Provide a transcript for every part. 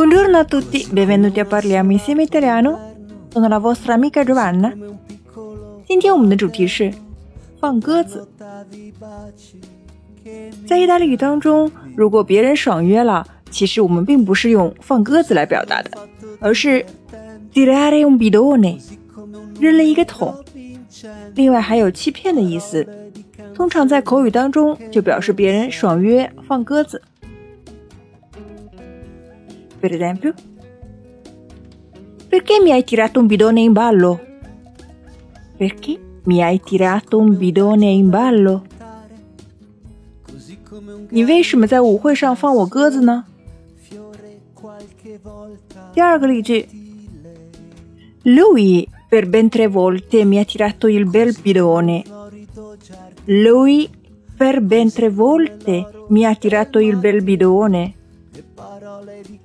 Buongiorno a tutti, benvenuti a parliamo insieme italiano. Sono la vostra amica Giovanna. 今天我们的主题是放鸽子。在意大利语当中，如果别人爽约了，其实我们并不是用放鸽子来表达的，而是 tirare un bidone，扔了一个桶。另外还有欺骗的意思，通常在口语当中就表示别人爽约放鸽子。Per esempio, perché mi hai tirato un bidone in ballo? Perché mi hai tirato un bidone in ballo? 你为什么在舞会上放我鸽子呢？第二个例句，Lui per ben tre volte mi ha tirato il bel bidone. Lui per ben tre volte mi ha tirato il bel bidone.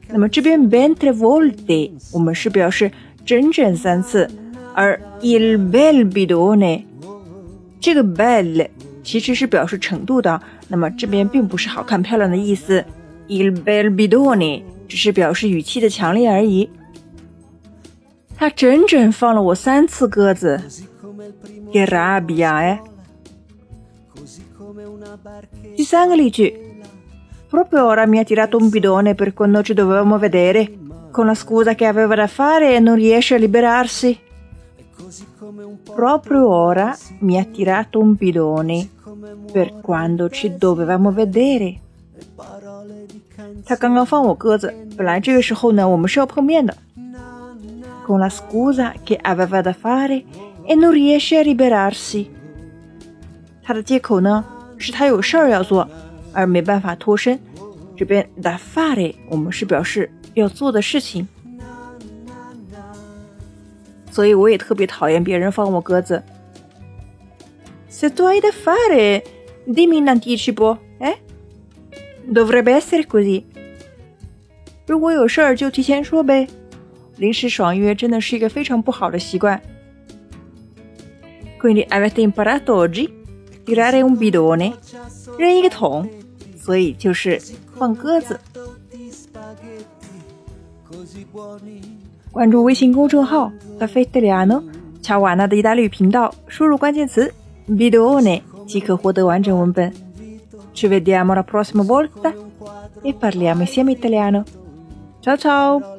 那么这边 ben tre volte 我们是表示整整三次，而 il bel bidone 这个 bel 其实是表示程度的，那么这边并不是好看漂亮的意思，il bel bidone 只是表示语气的强烈而已。他整整放了我三次鸽子，che rabbia！第三个例句。Proprio ora mi ha tirato un bidone per quando ci dovevamo vedere, con la scusa che aveva da fare e non riesce a liberarsi. Proprio ora mi ha tirato un bidone per quando ci dovevamo vedere. 他刚刚放我鸽子，本来这个时候呢，我们是要碰面的。Con la scusa che aveva da fare e non riesce a liberarsi。他的借口呢，是他有事儿要做。 而没办法脱身。这边 da fare 我们是表示要做的事情，所以我也特别讨厌别人放我鸽子。Se tu hai da fare, dimmi in anticipo, eh? Dovrebbe essere così。如果有事儿就提前说呗。临时爽约真的是一个非常不好的习惯。Quindi avete imparato oggi tirare un bidone，扔一个桶。所以就是放鸽子。关注微信公众号“ a f e Italiano” 乔瓦纳的意大利语频道，输入关键词 vidone 即可获得完整文本。Ci vediamo la prossima volta e parliamo insieme italiano. Ciao ciao!